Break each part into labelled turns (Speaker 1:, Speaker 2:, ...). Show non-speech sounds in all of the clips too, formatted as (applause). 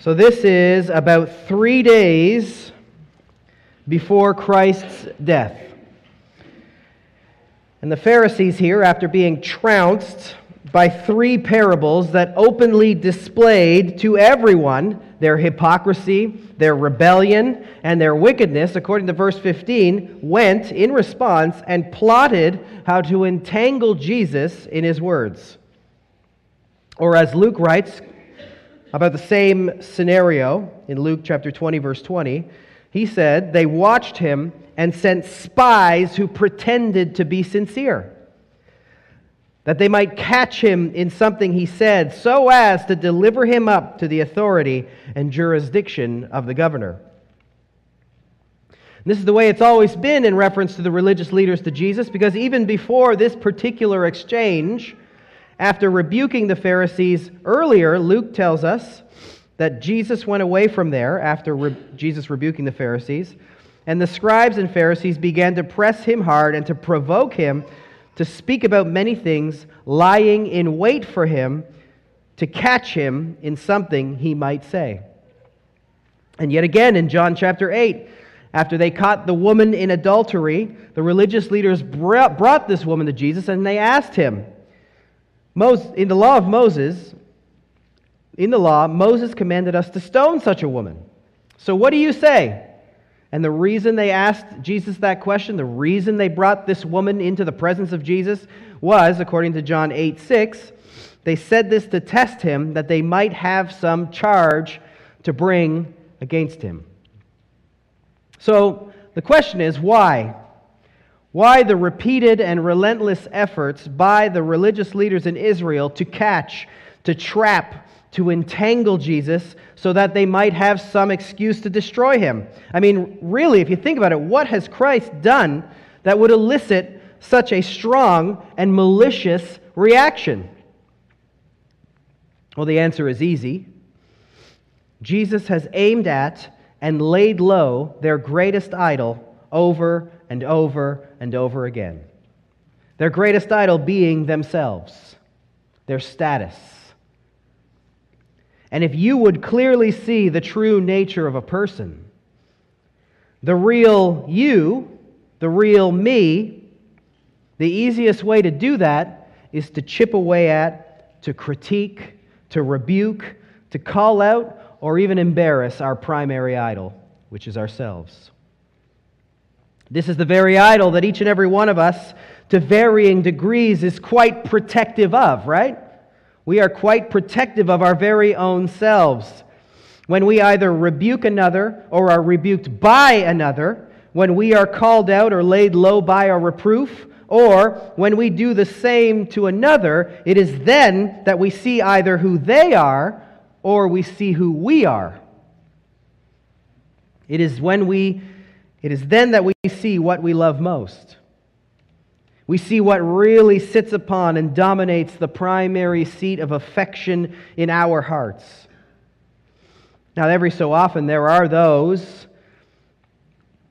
Speaker 1: So, this is about three days before Christ's death. And the Pharisees here, after being trounced by three parables that openly displayed to everyone their hypocrisy, their rebellion, and their wickedness, according to verse 15, went in response and plotted how to entangle Jesus in his words. Or as Luke writes about the same scenario in Luke chapter 20, verse 20, he said, They watched him and sent spies who pretended to be sincere that they might catch him in something he said, so as to deliver him up to the authority and jurisdiction of the governor. This is the way it's always been in reference to the religious leaders to Jesus, because even before this particular exchange, after rebuking the Pharisees earlier, Luke tells us that Jesus went away from there after re- Jesus rebuking the Pharisees, and the scribes and Pharisees began to press him hard and to provoke him to speak about many things, lying in wait for him to catch him in something he might say. And yet again in John chapter 8, after they caught the woman in adultery, the religious leaders brought this woman to Jesus and they asked him, in the law of Moses, in the law, Moses commanded us to stone such a woman. So what do you say? And the reason they asked Jesus that question, the reason they brought this woman into the presence of Jesus was, according to John 8 6, they said this to test him that they might have some charge to bring against him. So the question is why? Why the repeated and relentless efforts by the religious leaders in Israel to catch, to trap, to entangle Jesus so that they might have some excuse to destroy him. I mean, really, if you think about it, what has Christ done that would elicit such a strong and malicious reaction? Well, the answer is easy. Jesus has aimed at and laid low their greatest idol over and over and over again. Their greatest idol being themselves, their status and if you would clearly see the true nature of a person, the real you, the real me, the easiest way to do that is to chip away at, to critique, to rebuke, to call out, or even embarrass our primary idol, which is ourselves. This is the very idol that each and every one of us, to varying degrees, is quite protective of, right? We are quite protective of our very own selves. When we either rebuke another or are rebuked by another, when we are called out or laid low by a reproof, or when we do the same to another, it is then that we see either who they are or we see who we are. It is when we it is then that we see what we love most. We see what really sits upon and dominates the primary seat of affection in our hearts. Now, every so often, there are those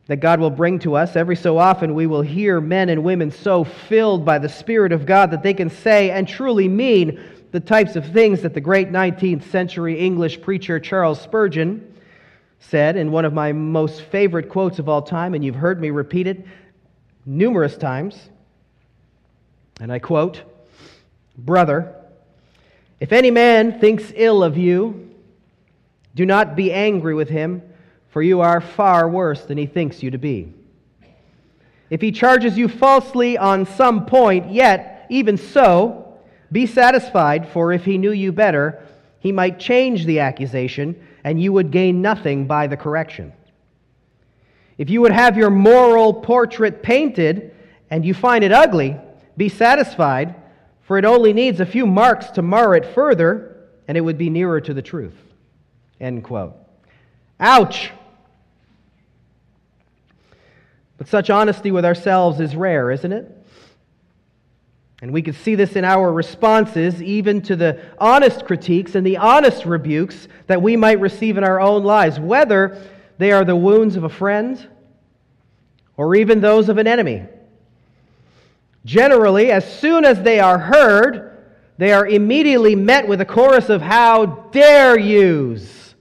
Speaker 1: that God will bring to us. Every so often, we will hear men and women so filled by the Spirit of God that they can say and truly mean the types of things that the great 19th century English preacher Charles Spurgeon said in one of my most favorite quotes of all time, and you've heard me repeat it numerous times. And I quote Brother, if any man thinks ill of you, do not be angry with him, for you are far worse than he thinks you to be. If he charges you falsely on some point, yet, even so, be satisfied, for if he knew you better, he might change the accusation, and you would gain nothing by the correction. If you would have your moral portrait painted, and you find it ugly, be satisfied, for it only needs a few marks to mar it further, and it would be nearer to the truth. End quote. Ouch! But such honesty with ourselves is rare, isn't it? And we can see this in our responses, even to the honest critiques and the honest rebukes that we might receive in our own lives, whether they are the wounds of a friend or even those of an enemy. Generally, as soon as they are heard, they are immediately met with a chorus of, How dare yous!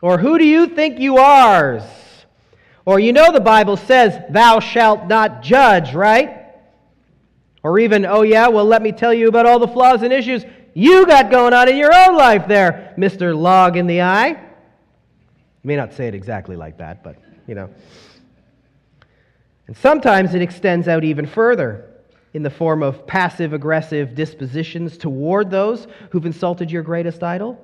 Speaker 1: Or who do you think you are? Or you know the Bible says, Thou shalt not judge, right? Or even, oh yeah, well, let me tell you about all the flaws and issues you got going on in your own life there, Mr. Log in the eye. You may not say it exactly like that, but, you know. And sometimes it extends out even further in the form of passive aggressive dispositions toward those who've insulted your greatest idol.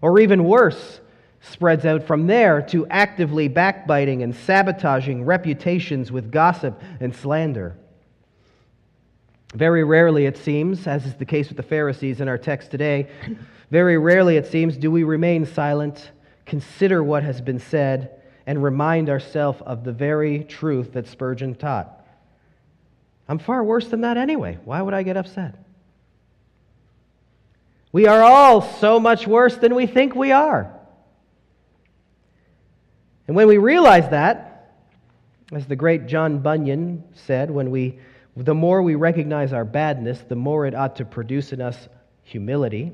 Speaker 1: Or even worse, spreads out from there to actively backbiting and sabotaging reputations with gossip and slander. Very rarely, it seems, as is the case with the Pharisees in our text today, very rarely, it seems, do we remain silent, consider what has been said, and remind ourselves of the very truth that Spurgeon taught. I'm far worse than that anyway. Why would I get upset? We are all so much worse than we think we are. And when we realize that, as the great John Bunyan said, when we, the more we recognize our badness, the more it ought to produce in us humility.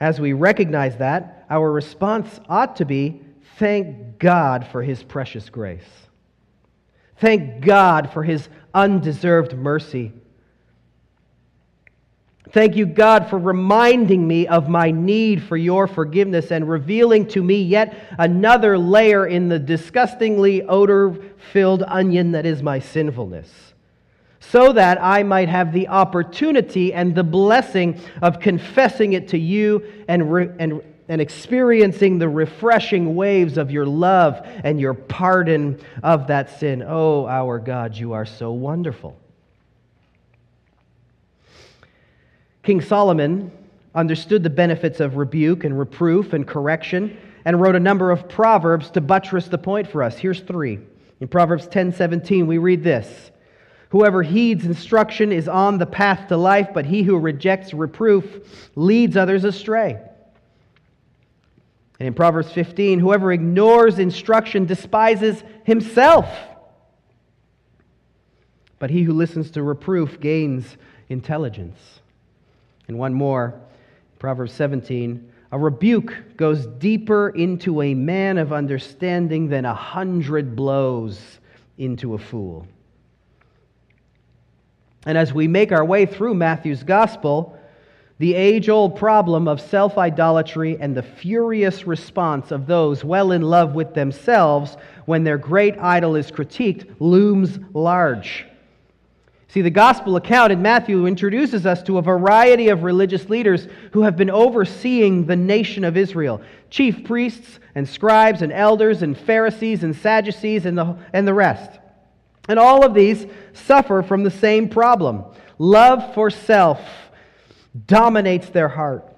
Speaker 1: As we recognize that, our response ought to be thank God for his precious grace. Thank God for his undeserved mercy. Thank you, God, for reminding me of my need for your forgiveness and revealing to me yet another layer in the disgustingly odor filled onion that is my sinfulness, so that I might have the opportunity and the blessing of confessing it to you and, re- and, and experiencing the refreshing waves of your love and your pardon of that sin. Oh, our God, you are so wonderful. King Solomon understood the benefits of rebuke and reproof and correction and wrote a number of proverbs to buttress the point for us. Here's three. In Proverbs 10:17 we read this: Whoever heeds instruction is on the path to life, but he who rejects reproof leads others astray. And in Proverbs 15, whoever ignores instruction despises himself. But he who listens to reproof gains intelligence. And one more, Proverbs 17. A rebuke goes deeper into a man of understanding than a hundred blows into a fool. And as we make our way through Matthew's gospel, the age old problem of self idolatry and the furious response of those well in love with themselves when their great idol is critiqued looms large. See, the gospel account in Matthew introduces us to a variety of religious leaders who have been overseeing the nation of Israel chief priests and scribes and elders and Pharisees and Sadducees and the, and the rest. And all of these suffer from the same problem love for self dominates their heart.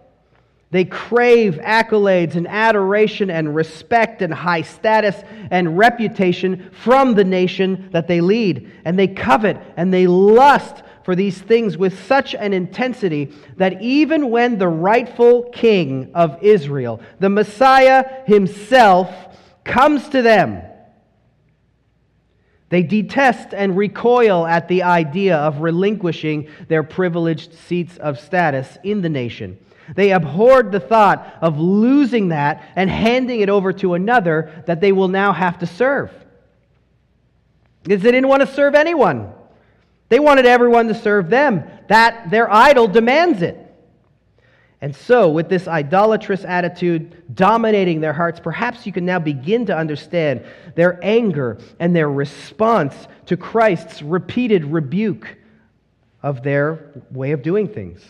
Speaker 1: They crave accolades and adoration and respect and high status and reputation from the nation that they lead. And they covet and they lust for these things with such an intensity that even when the rightful king of Israel, the Messiah himself, comes to them, they detest and recoil at the idea of relinquishing their privileged seats of status in the nation. They abhorred the thought of losing that and handing it over to another that they will now have to serve. Because they didn't want to serve anyone. They wanted everyone to serve them. That their idol demands it. And so, with this idolatrous attitude dominating their hearts, perhaps you can now begin to understand their anger and their response to Christ's repeated rebuke of their way of doing things.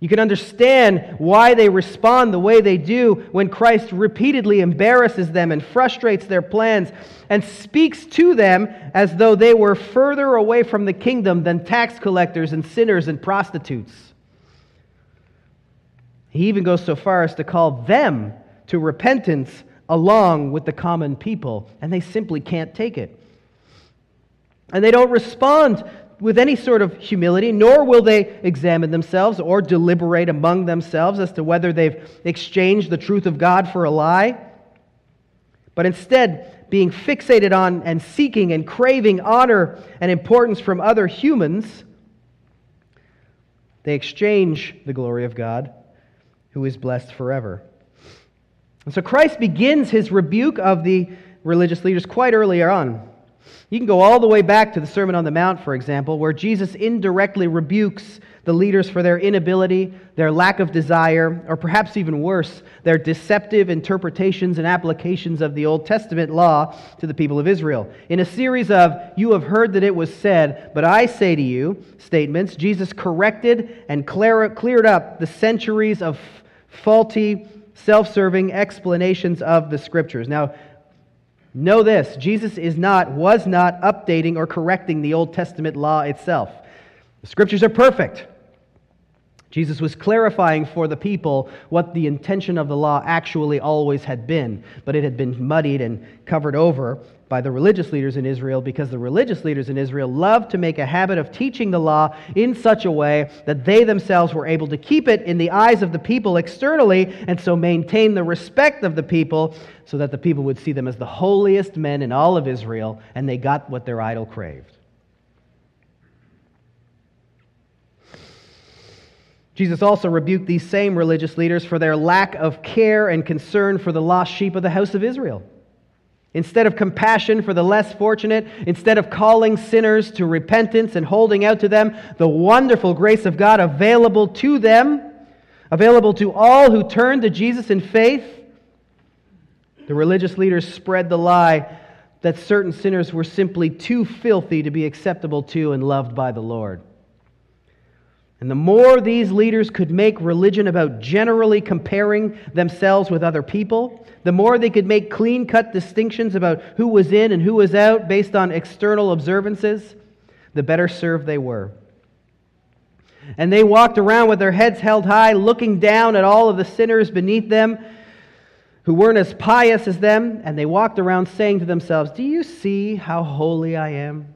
Speaker 1: You can understand why they respond the way they do when Christ repeatedly embarrasses them and frustrates their plans and speaks to them as though they were further away from the kingdom than tax collectors and sinners and prostitutes. He even goes so far as to call them to repentance along with the common people, and they simply can't take it. And they don't respond with any sort of humility, nor will they examine themselves or deliberate among themselves as to whether they've exchanged the truth of God for a lie. But instead, being fixated on and seeking and craving honor and importance from other humans, they exchange the glory of God, who is blessed forever. And so Christ begins his rebuke of the religious leaders quite early on. You can go all the way back to the Sermon on the Mount, for example, where Jesus indirectly rebukes the leaders for their inability, their lack of desire, or perhaps even worse, their deceptive interpretations and applications of the Old Testament law to the people of Israel. In a series of, You have heard that it was said, but I say to you statements, Jesus corrected and cleared up the centuries of faulty, self serving explanations of the Scriptures. Now, Know this Jesus is not, was not updating or correcting the Old Testament law itself. The scriptures are perfect. Jesus was clarifying for the people what the intention of the law actually always had been, but it had been muddied and covered over by the religious leaders in Israel because the religious leaders in Israel loved to make a habit of teaching the law in such a way that they themselves were able to keep it in the eyes of the people externally and so maintain the respect of the people so that the people would see them as the holiest men in all of Israel and they got what their idol craved. Jesus also rebuked these same religious leaders for their lack of care and concern for the lost sheep of the house of Israel. Instead of compassion for the less fortunate, instead of calling sinners to repentance and holding out to them the wonderful grace of God available to them, available to all who turn to Jesus in faith, the religious leaders spread the lie that certain sinners were simply too filthy to be acceptable to and loved by the Lord. And the more these leaders could make religion about generally comparing themselves with other people, the more they could make clean cut distinctions about who was in and who was out based on external observances, the better served they were. And they walked around with their heads held high, looking down at all of the sinners beneath them who weren't as pious as them, and they walked around saying to themselves, Do you see how holy I am?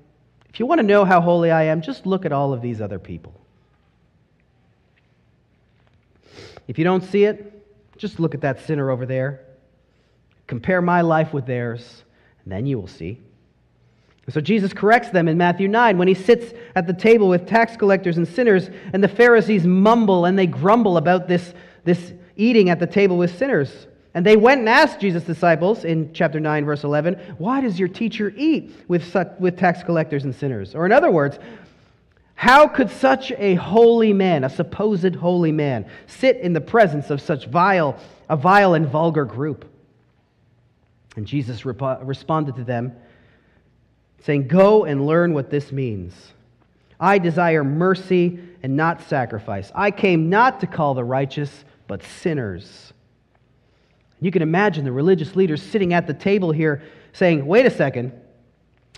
Speaker 1: If you want to know how holy I am, just look at all of these other people. If you don't see it, just look at that sinner over there. Compare my life with theirs, and then you will see. So Jesus corrects them in Matthew 9 when he sits at the table with tax collectors and sinners, and the Pharisees mumble and they grumble about this, this eating at the table with sinners. And they went and asked Jesus' disciples in chapter 9, verse 11, Why does your teacher eat with, such, with tax collectors and sinners? Or in other words, how could such a holy man, a supposed holy man, sit in the presence of such vile, a vile and vulgar group? And Jesus rep- responded to them, saying, Go and learn what this means. I desire mercy and not sacrifice. I came not to call the righteous, but sinners. You can imagine the religious leaders sitting at the table here saying, Wait a second,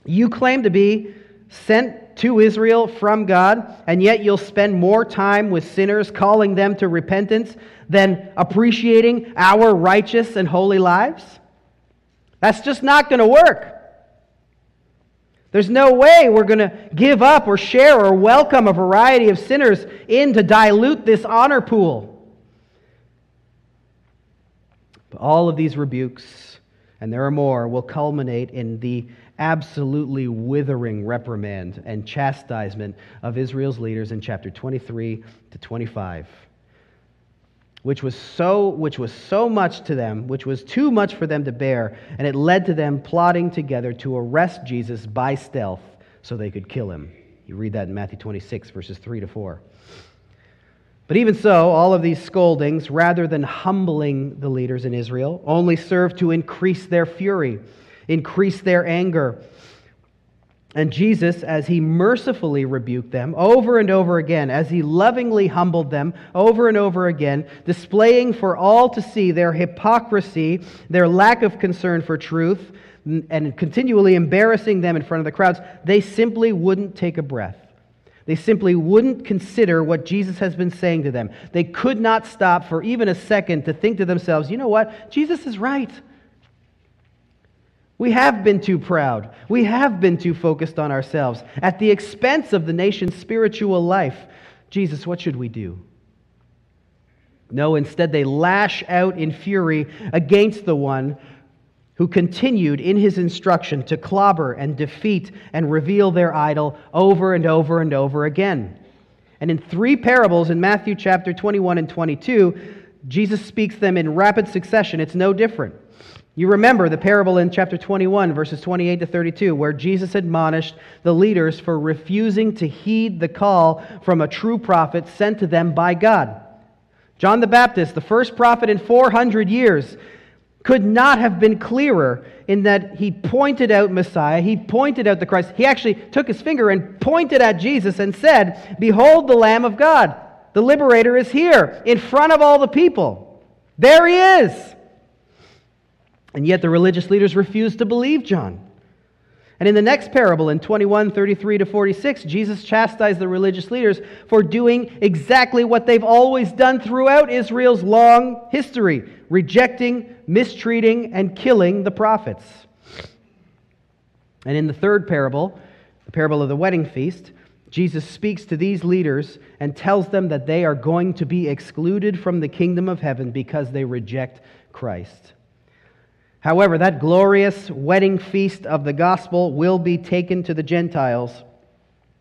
Speaker 1: you claim to be sent to Israel from God, and yet you'll spend more time with sinners, calling them to repentance, than appreciating our righteous and holy lives? That's just not going to work. There's no way we're going to give up or share or welcome a variety of sinners in to dilute this honor pool. But all of these rebukes, and there are more, will culminate in the absolutely withering reprimand and chastisement of Israel's leaders in chapter 23 to 25 which was so which was so much to them which was too much for them to bear and it led to them plotting together to arrest Jesus by stealth so they could kill him. You read that in Matthew 26 verses 3 to 4 but even so all of these scoldings rather than humbling the leaders in Israel only served to increase their fury increase their anger. And Jesus, as he mercifully rebuked them over and over again, as he lovingly humbled them over and over again, displaying for all to see their hypocrisy, their lack of concern for truth, and continually embarrassing them in front of the crowds, they simply wouldn't take a breath. They simply wouldn't consider what Jesus has been saying to them. They could not stop for even a second to think to themselves, you know what? Jesus is right. We have been too proud. We have been too focused on ourselves at the expense of the nation's spiritual life. Jesus, what should we do? No, instead, they lash out in fury against the one who continued in his instruction to clobber and defeat and reveal their idol over and over and over again. And in three parables in Matthew chapter 21 and 22, Jesus speaks them in rapid succession. It's no different. You remember the parable in chapter 21, verses 28 to 32, where Jesus admonished the leaders for refusing to heed the call from a true prophet sent to them by God. John the Baptist, the first prophet in 400 years, could not have been clearer in that he pointed out Messiah, he pointed out the Christ. He actually took his finger and pointed at Jesus and said, Behold the Lamb of God. The liberator is here in front of all the people. There he is. And yet the religious leaders refused to believe John. And in the next parable, in 21, 33 to 46, Jesus chastised the religious leaders for doing exactly what they've always done throughout Israel's long history rejecting, mistreating, and killing the prophets. And in the third parable, the parable of the wedding feast, Jesus speaks to these leaders and tells them that they are going to be excluded from the kingdom of heaven because they reject Christ. However, that glorious wedding feast of the gospel will be taken to the Gentiles,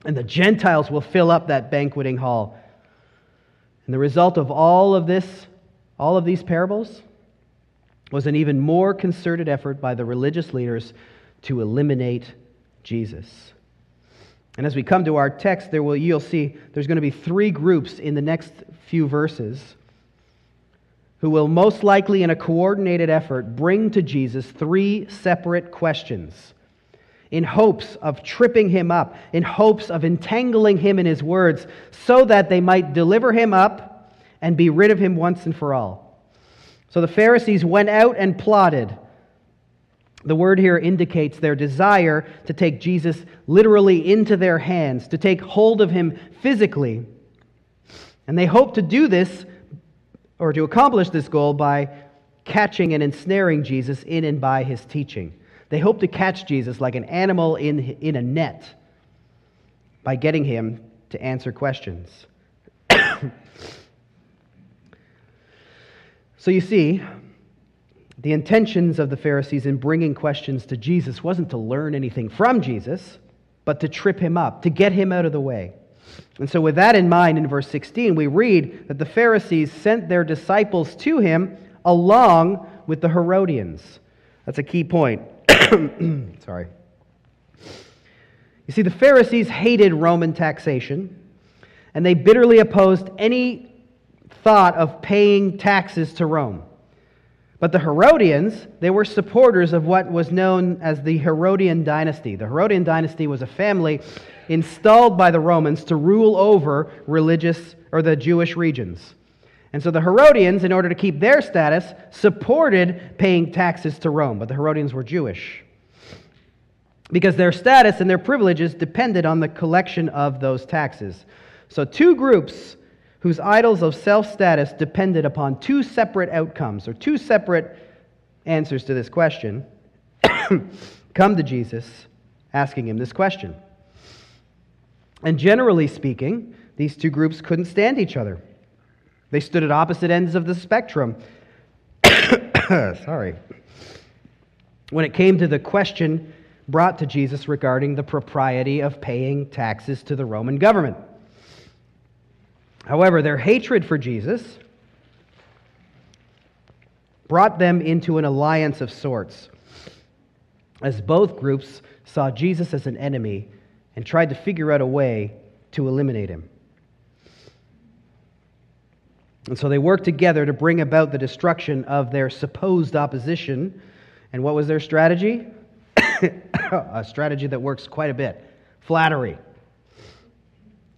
Speaker 1: and the Gentiles will fill up that banqueting hall. And the result of all of this, all of these parables, was an even more concerted effort by the religious leaders to eliminate Jesus. And as we come to our text, there will, you'll see there's going to be three groups in the next few verses who will most likely, in a coordinated effort, bring to Jesus three separate questions in hopes of tripping him up, in hopes of entangling him in his words, so that they might deliver him up and be rid of him once and for all. So the Pharisees went out and plotted. The word here indicates their desire to take Jesus literally into their hands, to take hold of him physically. And they hope to do this or to accomplish this goal by catching and ensnaring Jesus in and by his teaching. They hope to catch Jesus like an animal in, in a net by getting him to answer questions. (coughs) so you see, the intentions of the Pharisees in bringing questions to Jesus wasn't to learn anything from Jesus, but to trip him up, to get him out of the way. And so, with that in mind, in verse 16, we read that the Pharisees sent their disciples to him along with the Herodians. That's a key point. (coughs) Sorry. You see, the Pharisees hated Roman taxation, and they bitterly opposed any thought of paying taxes to Rome. But the Herodians, they were supporters of what was known as the Herodian dynasty. The Herodian dynasty was a family installed by the Romans to rule over religious or the Jewish regions. And so the Herodians, in order to keep their status, supported paying taxes to Rome, but the Herodians were Jewish. Because their status and their privileges depended on the collection of those taxes. So, two groups whose idols of self status depended upon two separate outcomes or two separate answers to this question (coughs) come to Jesus asking him this question. And generally speaking, these two groups couldn't stand each other. They stood at opposite ends of the spectrum. (coughs) Sorry. When it came to the question brought to Jesus regarding the propriety of paying taxes to the Roman government. However, their hatred for Jesus brought them into an alliance of sorts, as both groups saw Jesus as an enemy and tried to figure out a way to eliminate him. And so they worked together to bring about the destruction of their supposed opposition. And what was their strategy? (coughs) a strategy that works quite a bit flattery,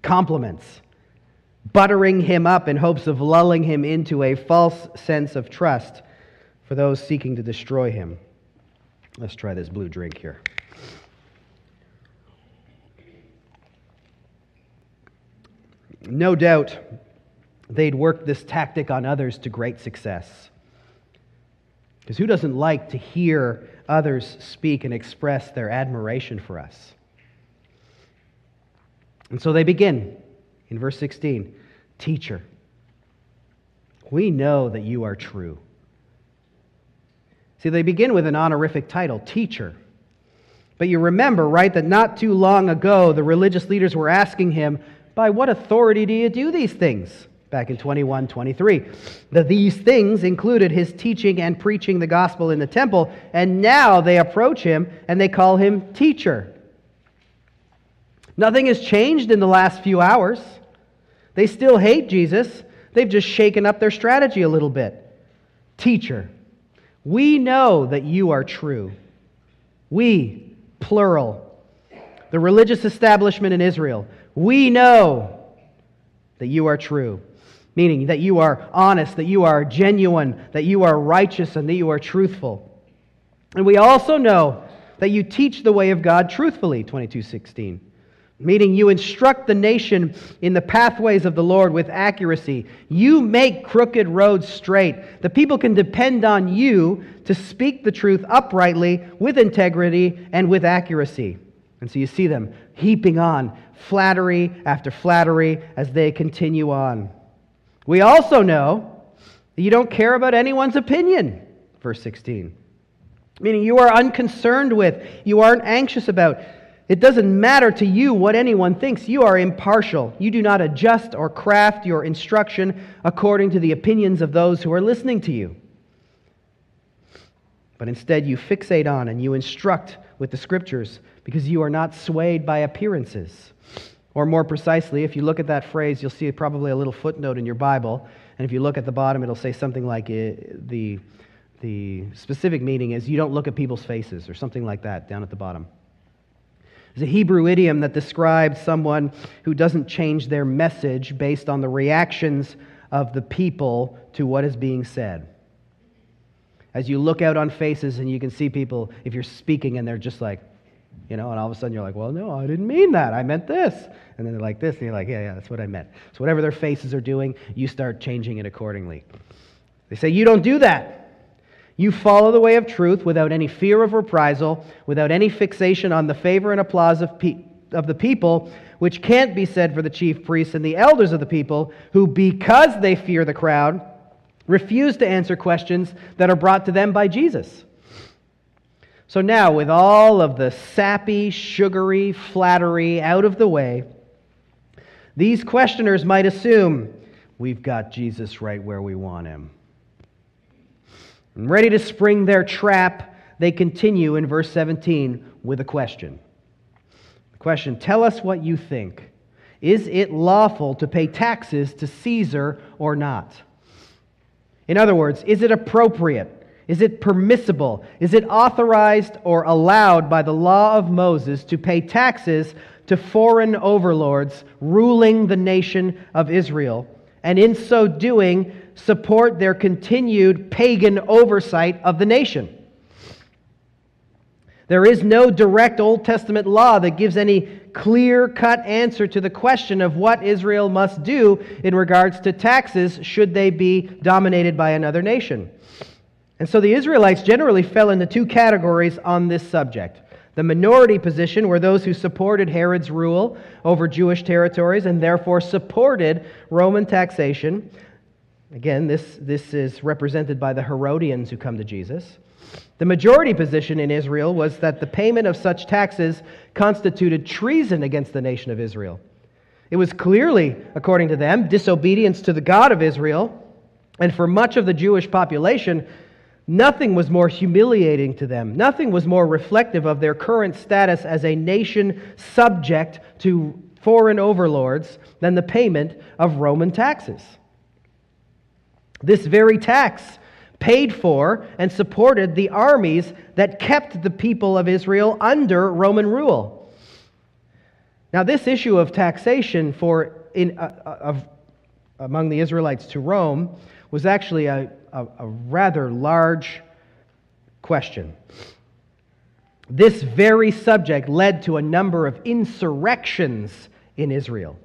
Speaker 1: compliments, buttering him up in hopes of lulling him into a false sense of trust for those seeking to destroy him. Let's try this blue drink here. No doubt they'd worked this tactic on others to great success. Because who doesn't like to hear others speak and express their admiration for us? And so they begin in verse 16 Teacher, we know that you are true. See, they begin with an honorific title, Teacher. But you remember, right, that not too long ago the religious leaders were asking him, by what authority do you do these things? back in 21 23. The, these things included his teaching and preaching the gospel in the temple, and now they approach him and they call him teacher. Nothing has changed in the last few hours. They still hate Jesus, they've just shaken up their strategy a little bit. Teacher, we know that you are true. We, plural, the religious establishment in Israel, we know that you are true meaning that you are honest, that you are genuine, that you are righteous, and that you are truthful. And we also know that you teach the way of God truthfully, 2216. Meaning, you instruct the nation in the pathways of the Lord with accuracy. You make crooked roads straight. The people can depend on you to speak the truth uprightly, with integrity, and with accuracy. And so you see them heaping on flattery after flattery as they continue on. We also know that you don't care about anyone's opinion, verse 16. Meaning you are unconcerned with, you aren't anxious about. It doesn't matter to you what anyone thinks. You are impartial. You do not adjust or craft your instruction according to the opinions of those who are listening to you. But instead, you fixate on and you instruct with the scriptures because you are not swayed by appearances. Or more precisely, if you look at that phrase, you'll see probably a little footnote in your Bible. And if you look at the bottom, it'll say something like it, uh, the, the specific meaning is you don't look at people's faces, or something like that down at the bottom. It's a Hebrew idiom that describes someone who doesn't change their message based on the reactions of the people to what is being said. As you look out on faces and you can see people, if you're speaking and they're just like, you know, and all of a sudden you're like, well, no, I didn't mean that. I meant this. And then they're like this, and you're like, yeah, yeah, that's what I meant. So whatever their faces are doing, you start changing it accordingly. They say, you don't do that. You follow the way of truth without any fear of reprisal, without any fixation on the favor and applause of, pe- of the people, which can't be said for the chief priests and the elders of the people, who, because they fear the crowd, refuse to answer questions that are brought to them by Jesus. So now, with all of the sappy, sugary flattery out of the way, these questioners might assume we've got Jesus right where we want him. And ready to spring their trap, they continue in verse 17 with a question. The question Tell us what you think. Is it lawful to pay taxes to Caesar or not? In other words, is it appropriate is it permissible? Is it authorized or allowed by the law of Moses to pay taxes to foreign overlords ruling the nation of Israel, and in so doing, support their continued pagan oversight of the nation? There is no direct Old Testament law that gives any clear cut answer to the question of what Israel must do in regards to taxes should they be dominated by another nation. And so the Israelites generally fell into two categories on this subject. The minority position were those who supported Herod's rule over Jewish territories and therefore supported Roman taxation. Again, this, this is represented by the Herodians who come to Jesus. The majority position in Israel was that the payment of such taxes constituted treason against the nation of Israel. It was clearly, according to them, disobedience to the God of Israel. And for much of the Jewish population, Nothing was more humiliating to them. Nothing was more reflective of their current status as a nation subject to foreign overlords than the payment of Roman taxes. This very tax paid for and supported the armies that kept the people of Israel under Roman rule. Now, this issue of taxation for in, uh, uh of, among the Israelites to Rome was actually a, a, a rather large question. This very subject led to a number of insurrections in Israel.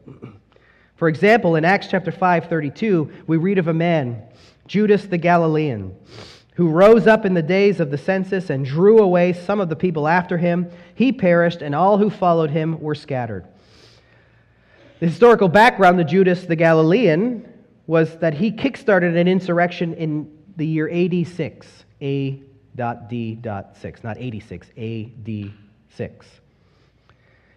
Speaker 1: For example, in Acts chapter 5, 32, we read of a man, Judas the Galilean, who rose up in the days of the census and drew away some of the people after him. He perished, and all who followed him were scattered. The historical background to Judas the Galilean was that he kickstarted an insurrection in the year AD 6, A.D.6, not 86, AD 6.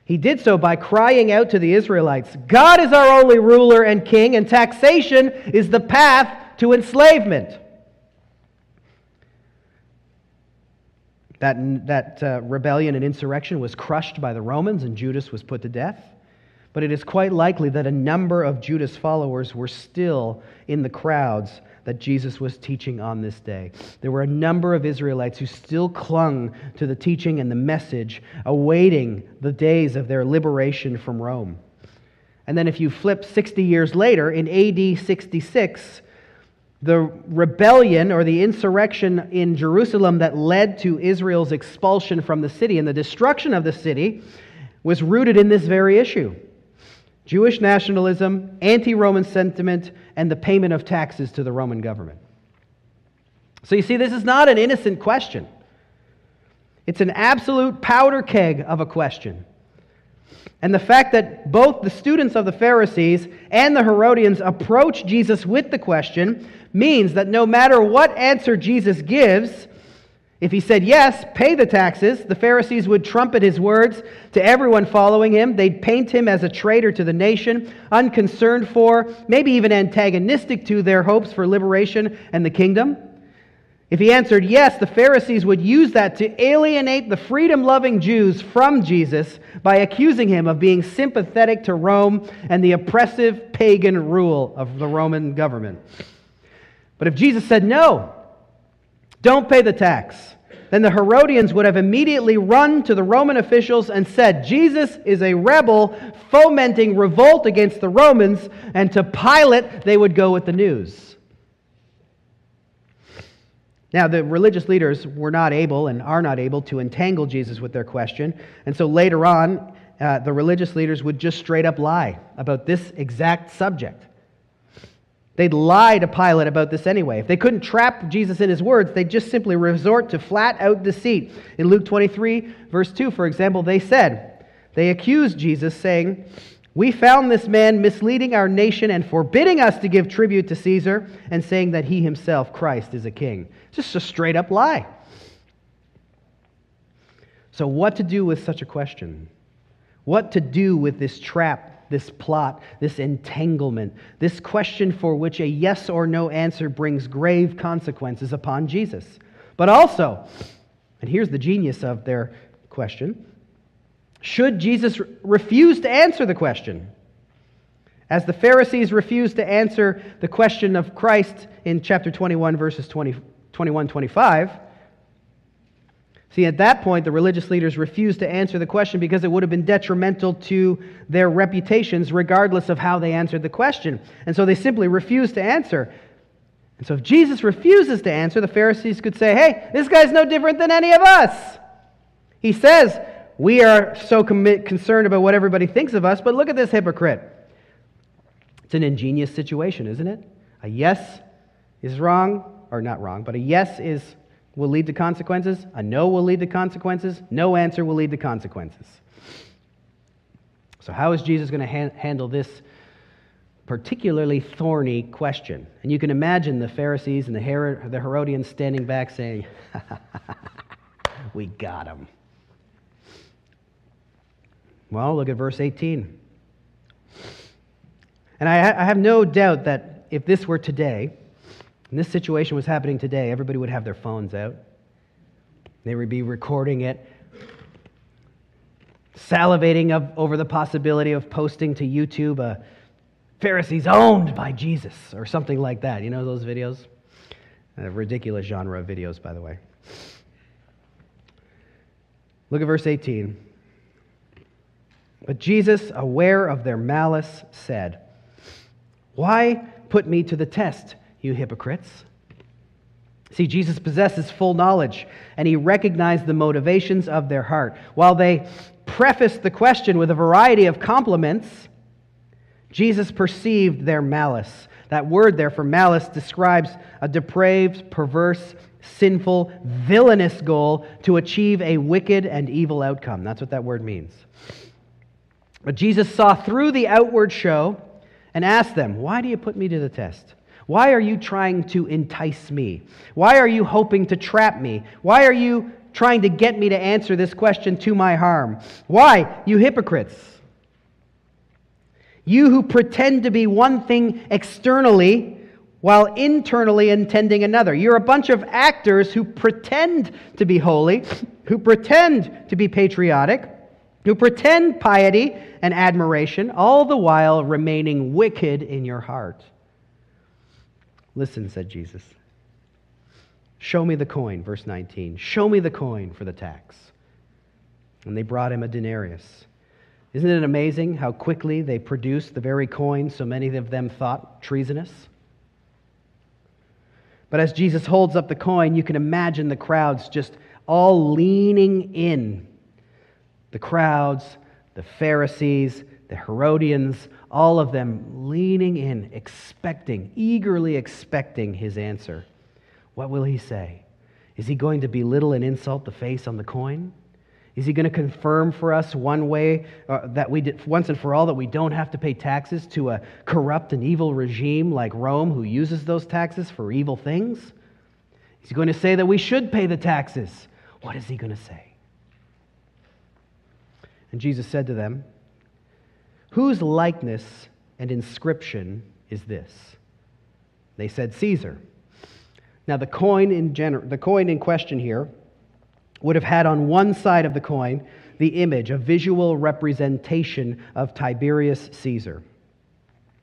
Speaker 1: He did so by crying out to the Israelites God is our only ruler and king, and taxation is the path to enslavement. That, that uh, rebellion and insurrection was crushed by the Romans, and Judas was put to death. But it is quite likely that a number of Judas' followers were still in the crowds that Jesus was teaching on this day. There were a number of Israelites who still clung to the teaching and the message, awaiting the days of their liberation from Rome. And then, if you flip 60 years later, in AD 66, the rebellion or the insurrection in Jerusalem that led to Israel's expulsion from the city and the destruction of the city was rooted in this very issue. Jewish nationalism, anti Roman sentiment, and the payment of taxes to the Roman government. So you see, this is not an innocent question. It's an absolute powder keg of a question. And the fact that both the students of the Pharisees and the Herodians approach Jesus with the question means that no matter what answer Jesus gives, if he said yes, pay the taxes, the Pharisees would trumpet his words to everyone following him. They'd paint him as a traitor to the nation, unconcerned for, maybe even antagonistic to their hopes for liberation and the kingdom. If he answered yes, the Pharisees would use that to alienate the freedom loving Jews from Jesus by accusing him of being sympathetic to Rome and the oppressive pagan rule of the Roman government. But if Jesus said no, don't pay the tax. Then the Herodians would have immediately run to the Roman officials and said, Jesus is a rebel fomenting revolt against the Romans, and to Pilate they would go with the news. Now, the religious leaders were not able and are not able to entangle Jesus with their question, and so later on, uh, the religious leaders would just straight up lie about this exact subject. They'd lie to Pilate about this anyway. If they couldn't trap Jesus in his words, they'd just simply resort to flat out deceit. In Luke 23, verse 2, for example, they said, they accused Jesus, saying, We found this man misleading our nation and forbidding us to give tribute to Caesar, and saying that he himself, Christ, is a king. Just a straight up lie. So, what to do with such a question? What to do with this trap this plot, this entanglement, this question for which a yes or no answer brings grave consequences upon Jesus. But also, and here's the genius of their question should Jesus refuse to answer the question? As the Pharisees refused to answer the question of Christ in chapter 21, verses 20, 21 25, See, at that point, the religious leaders refused to answer the question because it would have been detrimental to their reputations, regardless of how they answered the question. And so they simply refused to answer. And so if Jesus refuses to answer, the Pharisees could say, hey, this guy's no different than any of us. He says, we are so concerned about what everybody thinks of us, but look at this hypocrite. It's an ingenious situation, isn't it? A yes is wrong, or not wrong, but a yes is will lead to consequences. A no will lead to consequences. No answer will lead to consequences. So, how is Jesus going to ha- handle this particularly thorny question? And you can imagine the Pharisees and the, the Herodians standing back saying, (laughs) We got him. Well, look at verse 18. And I, ha- I have no doubt that if this were today, and this situation was happening today, everybody would have their phones out. They would be recording it, salivating over the possibility of posting to YouTube a Pharisees owned by Jesus or something like that. You know those videos? A ridiculous genre of videos, by the way. Look at verse 18. But Jesus, aware of their malice, said, Why put me to the test? You hypocrites. See, Jesus possesses full knowledge, and he recognized the motivations of their heart. While they prefaced the question with a variety of compliments, Jesus perceived their malice. That word there for malice describes a depraved, perverse, sinful, villainous goal to achieve a wicked and evil outcome. That's what that word means. But Jesus saw through the outward show and asked them, Why do you put me to the test? Why are you trying to entice me? Why are you hoping to trap me? Why are you trying to get me to answer this question to my harm. Why, you hypocrites? You who pretend to be one thing externally while internally intending another. You're a bunch of actors who pretend to be holy, who pretend to be patriotic, who pretend piety and admiration, all the while remaining wicked in your heart. Listen, said Jesus. Show me the coin, verse 19. Show me the coin for the tax. And they brought him a denarius. Isn't it amazing how quickly they produced the very coin so many of them thought treasonous? But as Jesus holds up the coin, you can imagine the crowds just all leaning in. The crowds, the Pharisees, the Herodians, all of them leaning in, expecting, eagerly expecting his answer. What will he say? Is he going to belittle and insult the face on the coin? Is he going to confirm for us one way uh, that we did, once and for all that we don't have to pay taxes to a corrupt and evil regime like Rome who uses those taxes for evil things? Is he going to say that we should pay the taxes? What is he going to say? And Jesus said to them, Whose likeness and inscription is this? They said, Caesar. Now, the coin in, gener- the coin in question here would have had on one side of the coin the image, a visual representation of Tiberius Caesar.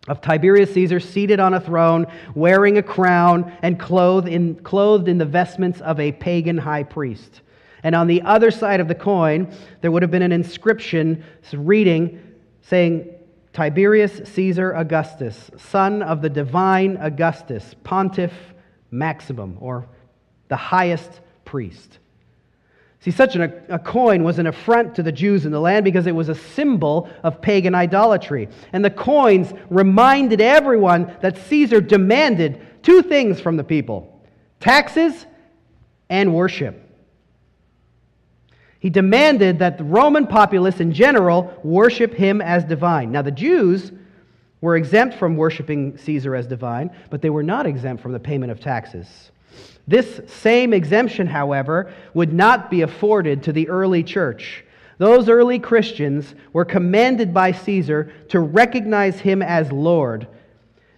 Speaker 1: Of Tiberius Caesar seated on a throne, wearing a crown, and clothed in, clothed in the vestments of a pagan high priest. And on the other side of the coin, there would have been an inscription reading, saying, Tiberius Caesar Augustus, son of the divine Augustus, pontiff maximum, or the highest priest. See, such an, a coin was an affront to the Jews in the land because it was a symbol of pagan idolatry. And the coins reminded everyone that Caesar demanded two things from the people taxes and worship. He demanded that the Roman populace in general worship him as divine. Now, the Jews were exempt from worshiping Caesar as divine, but they were not exempt from the payment of taxes. This same exemption, however, would not be afforded to the early church. Those early Christians were commanded by Caesar to recognize him as Lord.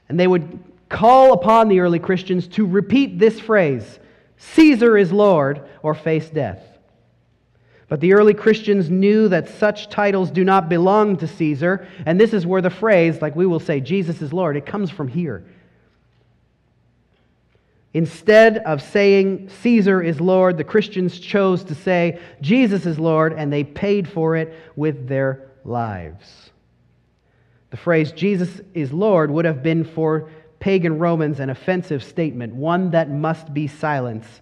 Speaker 1: And they would call upon the early Christians to repeat this phrase Caesar is Lord, or face death. But the early Christians knew that such titles do not belong to Caesar, and this is where the phrase, like we will say, Jesus is Lord, it comes from here. Instead of saying Caesar is Lord, the Christians chose to say Jesus is Lord, and they paid for it with their lives. The phrase Jesus is Lord would have been for pagan Romans an offensive statement, one that must be silenced.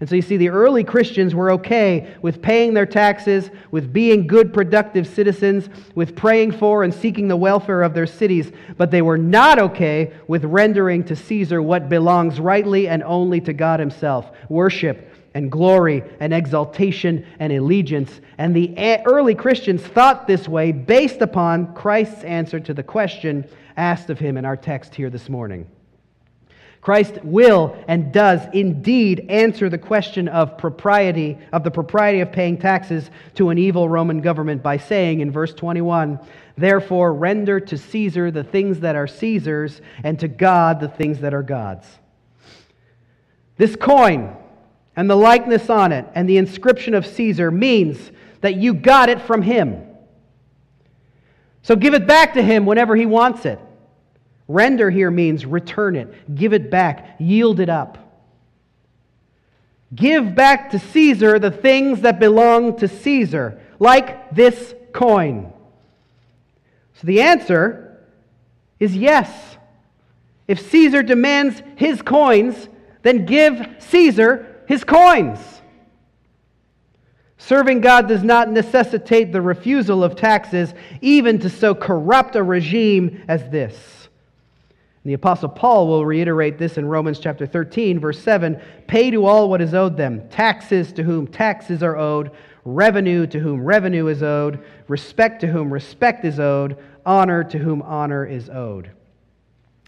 Speaker 1: And so you see, the early Christians were okay with paying their taxes, with being good, productive citizens, with praying for and seeking the welfare of their cities, but they were not okay with rendering to Caesar what belongs rightly and only to God Himself worship and glory and exaltation and allegiance. And the early Christians thought this way based upon Christ's answer to the question asked of him in our text here this morning. Christ will and does indeed answer the question of propriety, of the propriety of paying taxes to an evil Roman government by saying in verse 21, Therefore render to Caesar the things that are Caesar's, and to God the things that are God's. This coin and the likeness on it and the inscription of Caesar means that you got it from him. So give it back to him whenever he wants it. Render here means return it, give it back, yield it up. Give back to Caesar the things that belong to Caesar, like this coin. So the answer is yes. If Caesar demands his coins, then give Caesar his coins. Serving God does not necessitate the refusal of taxes, even to so corrupt a regime as this. And the Apostle Paul will reiterate this in Romans chapter 13, verse 7 Pay to all what is owed them, taxes to whom taxes are owed, revenue to whom revenue is owed, respect to whom respect is owed, honor to whom honor is owed.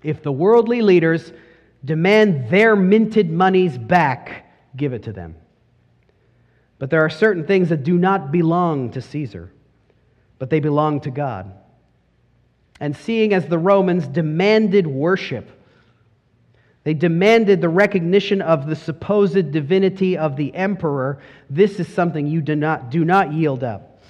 Speaker 1: If the worldly leaders demand their minted monies back, give it to them. But there are certain things that do not belong to Caesar, but they belong to God. And seeing as the Romans demanded worship, they demanded the recognition of the supposed divinity of the emperor. This is something you do not, do not yield up.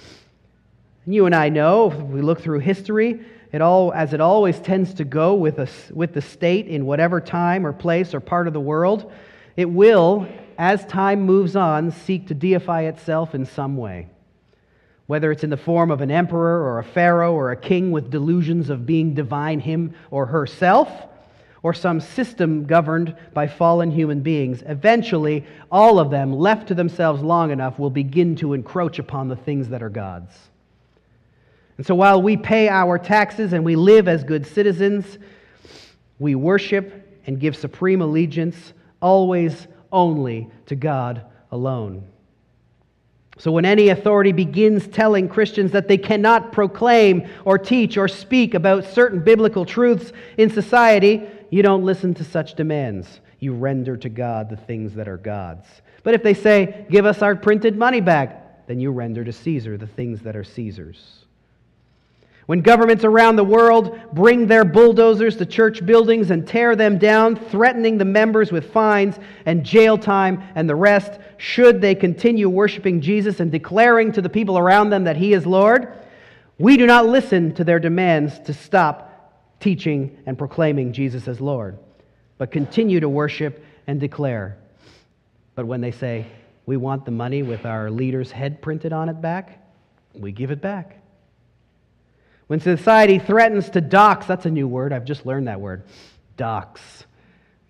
Speaker 1: You and I know, if we look through history, it all, as it always tends to go with, a, with the state in whatever time or place or part of the world, it will, as time moves on, seek to deify itself in some way. Whether it's in the form of an emperor or a pharaoh or a king with delusions of being divine him or herself, or some system governed by fallen human beings, eventually all of them, left to themselves long enough, will begin to encroach upon the things that are God's. And so while we pay our taxes and we live as good citizens, we worship and give supreme allegiance always only to God alone. So, when any authority begins telling Christians that they cannot proclaim or teach or speak about certain biblical truths in society, you don't listen to such demands. You render to God the things that are God's. But if they say, Give us our printed money back, then you render to Caesar the things that are Caesar's. When governments around the world bring their bulldozers to church buildings and tear them down, threatening the members with fines and jail time and the rest, should they continue worshiping Jesus and declaring to the people around them that He is Lord, we do not listen to their demands to stop teaching and proclaiming Jesus as Lord, but continue to worship and declare. But when they say, we want the money with our leader's head printed on it back, we give it back. When society threatens to dox, that's a new word, I've just learned that word. Dox.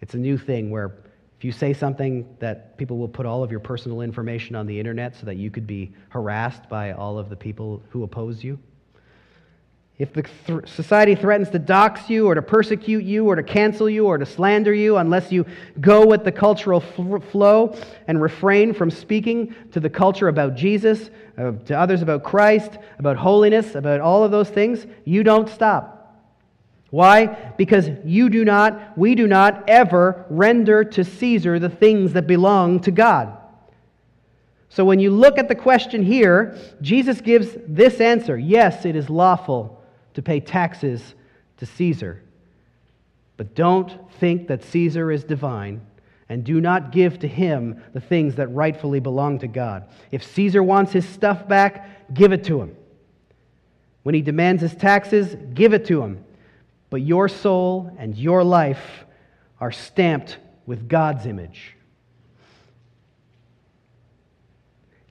Speaker 1: It's a new thing where if you say something that people will put all of your personal information on the internet so that you could be harassed by all of the people who oppose you. If the th- society threatens to dox you or to persecute you or to cancel you or to slander you unless you go with the cultural flow and refrain from speaking to the culture about Jesus, uh, to others about Christ, about holiness, about all of those things, you don't stop. Why? Because you do not, we do not ever render to Caesar the things that belong to God. So when you look at the question here, Jesus gives this answer Yes, it is lawful to pay taxes to Caesar. But don't think that Caesar is divine, and do not give to him the things that rightfully belong to God. If Caesar wants his stuff back, give it to him. When he demands his taxes, give it to him. But your soul and your life are stamped with God's image.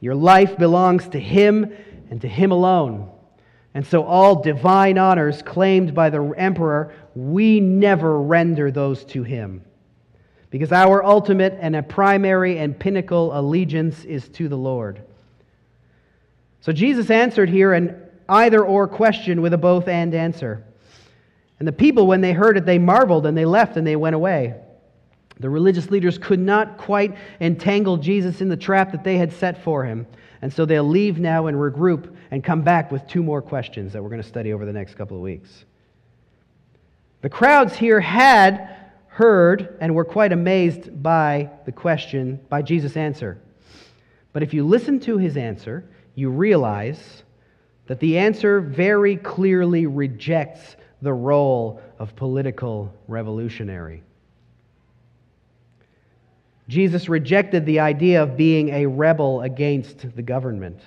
Speaker 1: Your life belongs to him and to him alone. And so, all divine honors claimed by the emperor, we never render those to him. Because our ultimate and a primary and pinnacle allegiance is to the Lord. So, Jesus answered here an either or question with a both and answer. And the people, when they heard it, they marveled and they left and they went away. The religious leaders could not quite entangle Jesus in the trap that they had set for him. And so they'll leave now and regroup and come back with two more questions that we're going to study over the next couple of weeks. The crowds here had heard and were quite amazed by the question, by Jesus' answer. But if you listen to his answer, you realize that the answer very clearly rejects the role of political revolutionary. Jesus rejected the idea of being a rebel against the government.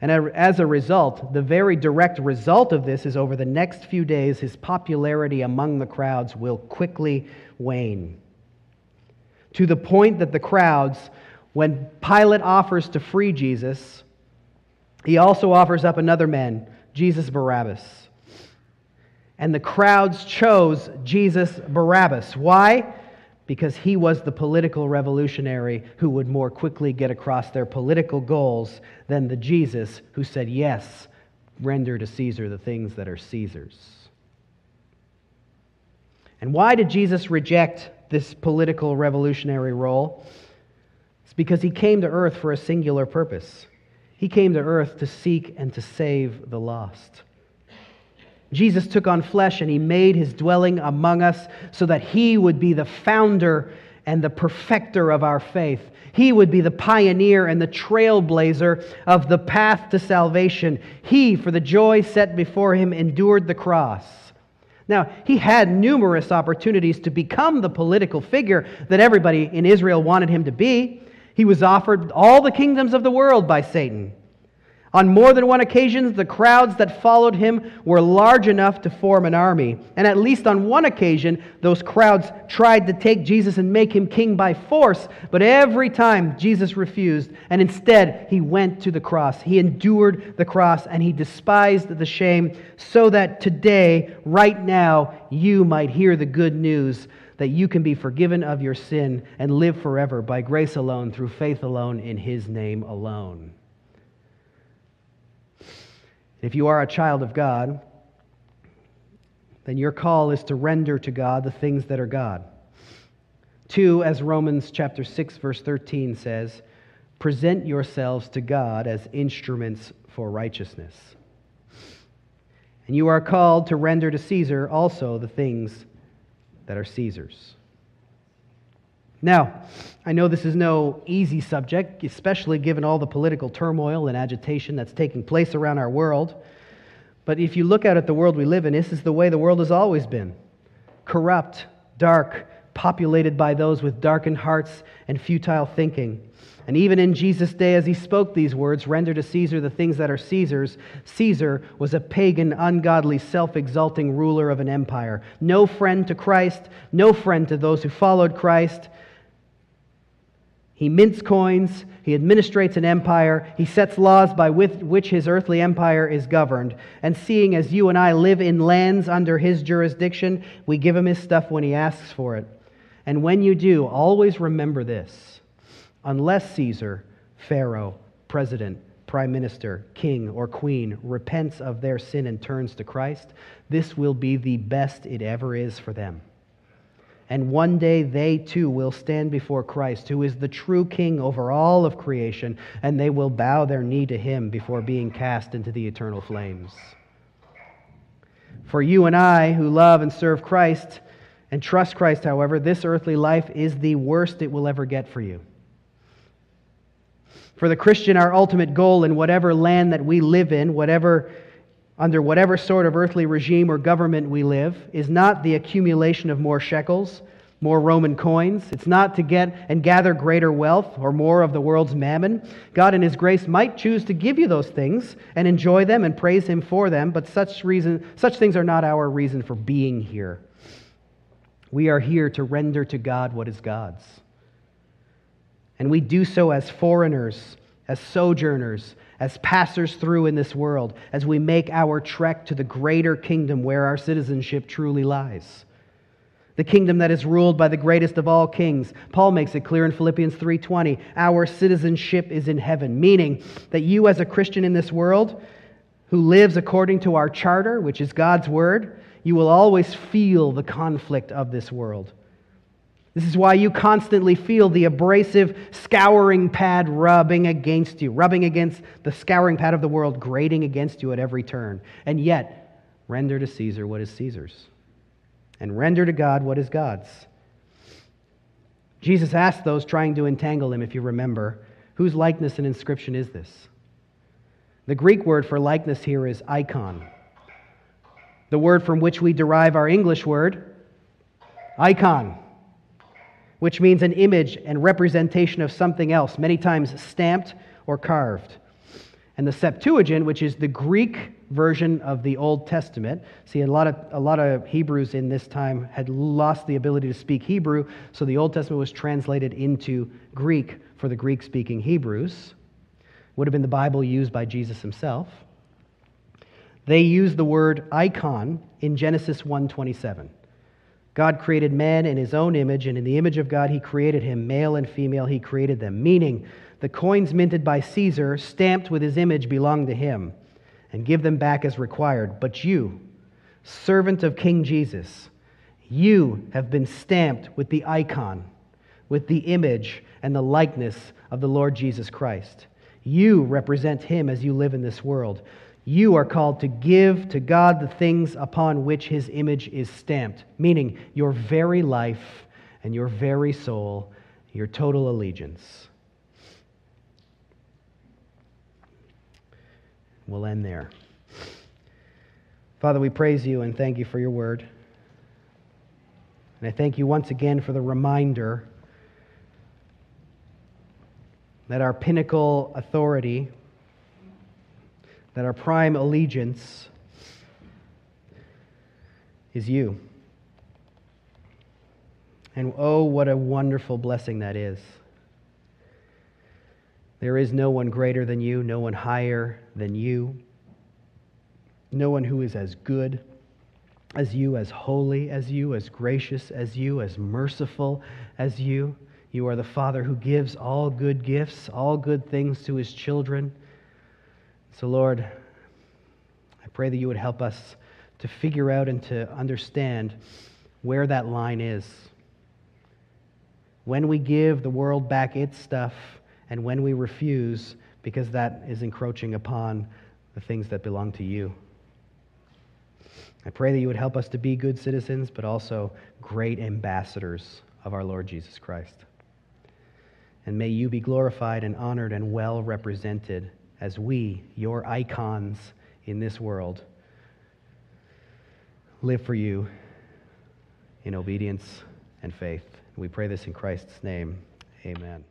Speaker 1: And as a result, the very direct result of this is over the next few days, his popularity among the crowds will quickly wane. To the point that the crowds, when Pilate offers to free Jesus, he also offers up another man, Jesus Barabbas. And the crowds chose Jesus Barabbas. Why? Because he was the political revolutionary who would more quickly get across their political goals than the Jesus who said, Yes, render to Caesar the things that are Caesar's. And why did Jesus reject this political revolutionary role? It's because he came to earth for a singular purpose. He came to earth to seek and to save the lost. Jesus took on flesh and he made his dwelling among us so that he would be the founder and the perfecter of our faith. He would be the pioneer and the trailblazer of the path to salvation. He, for the joy set before him, endured the cross. Now, he had numerous opportunities to become the political figure that everybody in Israel wanted him to be. He was offered all the kingdoms of the world by Satan. On more than one occasion, the crowds that followed him were large enough to form an army. And at least on one occasion, those crowds tried to take Jesus and make him king by force. But every time, Jesus refused. And instead, he went to the cross. He endured the cross and he despised the shame so that today, right now, you might hear the good news that you can be forgiven of your sin and live forever by grace alone, through faith alone, in his name alone. If you are a child of God, then your call is to render to God the things that are God. Two, as Romans chapter 6 verse 13 says, present yourselves to God as instruments for righteousness. And you are called to render to Caesar also the things that are Caesar's. Now, I know this is no easy subject, especially given all the political turmoil and agitation that's taking place around our world. But if you look out at the world we live in, this is the way the world has always been corrupt, dark, populated by those with darkened hearts and futile thinking. And even in Jesus' day, as he spoke these words, render to Caesar the things that are Caesar's, Caesar was a pagan, ungodly, self exalting ruler of an empire. No friend to Christ, no friend to those who followed Christ. He mints coins, he administrates an empire, he sets laws by which his earthly empire is governed. And seeing as you and I live in lands under his jurisdiction, we give him his stuff when he asks for it. And when you do, always remember this unless Caesar, Pharaoh, president, prime minister, king, or queen repents of their sin and turns to Christ, this will be the best it ever is for them. And one day they too will stand before Christ, who is the true king over all of creation, and they will bow their knee to him before being cast into the eternal flames. For you and I, who love and serve Christ and trust Christ, however, this earthly life is the worst it will ever get for you. For the Christian, our ultimate goal in whatever land that we live in, whatever under whatever sort of earthly regime or government we live is not the accumulation of more shekels, more Roman coins. It's not to get and gather greater wealth or more of the world's mammon. God, in His grace, might choose to give you those things and enjoy them and praise Him for them, but such, reason, such things are not our reason for being here. We are here to render to God what is God's. And we do so as foreigners, as sojourners, as passers through in this world, as we make our trek to the greater kingdom where our citizenship truly lies. The kingdom that is ruled by the greatest of all kings. Paul makes it clear in Philippians 3:20, our citizenship is in heaven, meaning that you as a Christian in this world who lives according to our charter, which is God's word, you will always feel the conflict of this world. This is why you constantly feel the abrasive scouring pad rubbing against you, rubbing against the scouring pad of the world, grating against you at every turn. And yet, render to Caesar what is Caesar's, and render to God what is God's. Jesus asked those trying to entangle him, if you remember, whose likeness and inscription is this? The Greek word for likeness here is icon, the word from which we derive our English word, icon which means an image and representation of something else, many times stamped or carved. And the Septuagint, which is the Greek version of the Old Testament. See, a lot, of, a lot of Hebrews in this time had lost the ability to speak Hebrew, so the Old Testament was translated into Greek for the Greek speaking Hebrews. Would have been the Bible used by Jesus himself. They use the word icon in Genesis 1:27. God created man in his own image, and in the image of God, he created him. Male and female, he created them. Meaning, the coins minted by Caesar, stamped with his image, belong to him, and give them back as required. But you, servant of King Jesus, you have been stamped with the icon, with the image and the likeness of the Lord Jesus Christ. You represent him as you live in this world. You are called to give to God the things upon which his image is stamped, meaning your very life and your very soul, your total allegiance. We'll end there. Father, we praise you and thank you for your word. And I thank you once again for the reminder that our pinnacle authority, that our prime allegiance is you. And oh, what a wonderful blessing that is. There is no one greater than you, no one higher than you, no one who is as good as you, as holy as you, as gracious as you, as merciful as you. You are the Father who gives all good gifts, all good things to his children. So, Lord, I pray that you would help us to figure out and to understand where that line is. When we give the world back its stuff, and when we refuse, because that is encroaching upon the things that belong to you. I pray that you would help us to be good citizens, but also great ambassadors of our Lord Jesus Christ. And may you be glorified and honored and well represented as we, your icons in this world, live for you in obedience and faith. We pray this in Christ's name. Amen.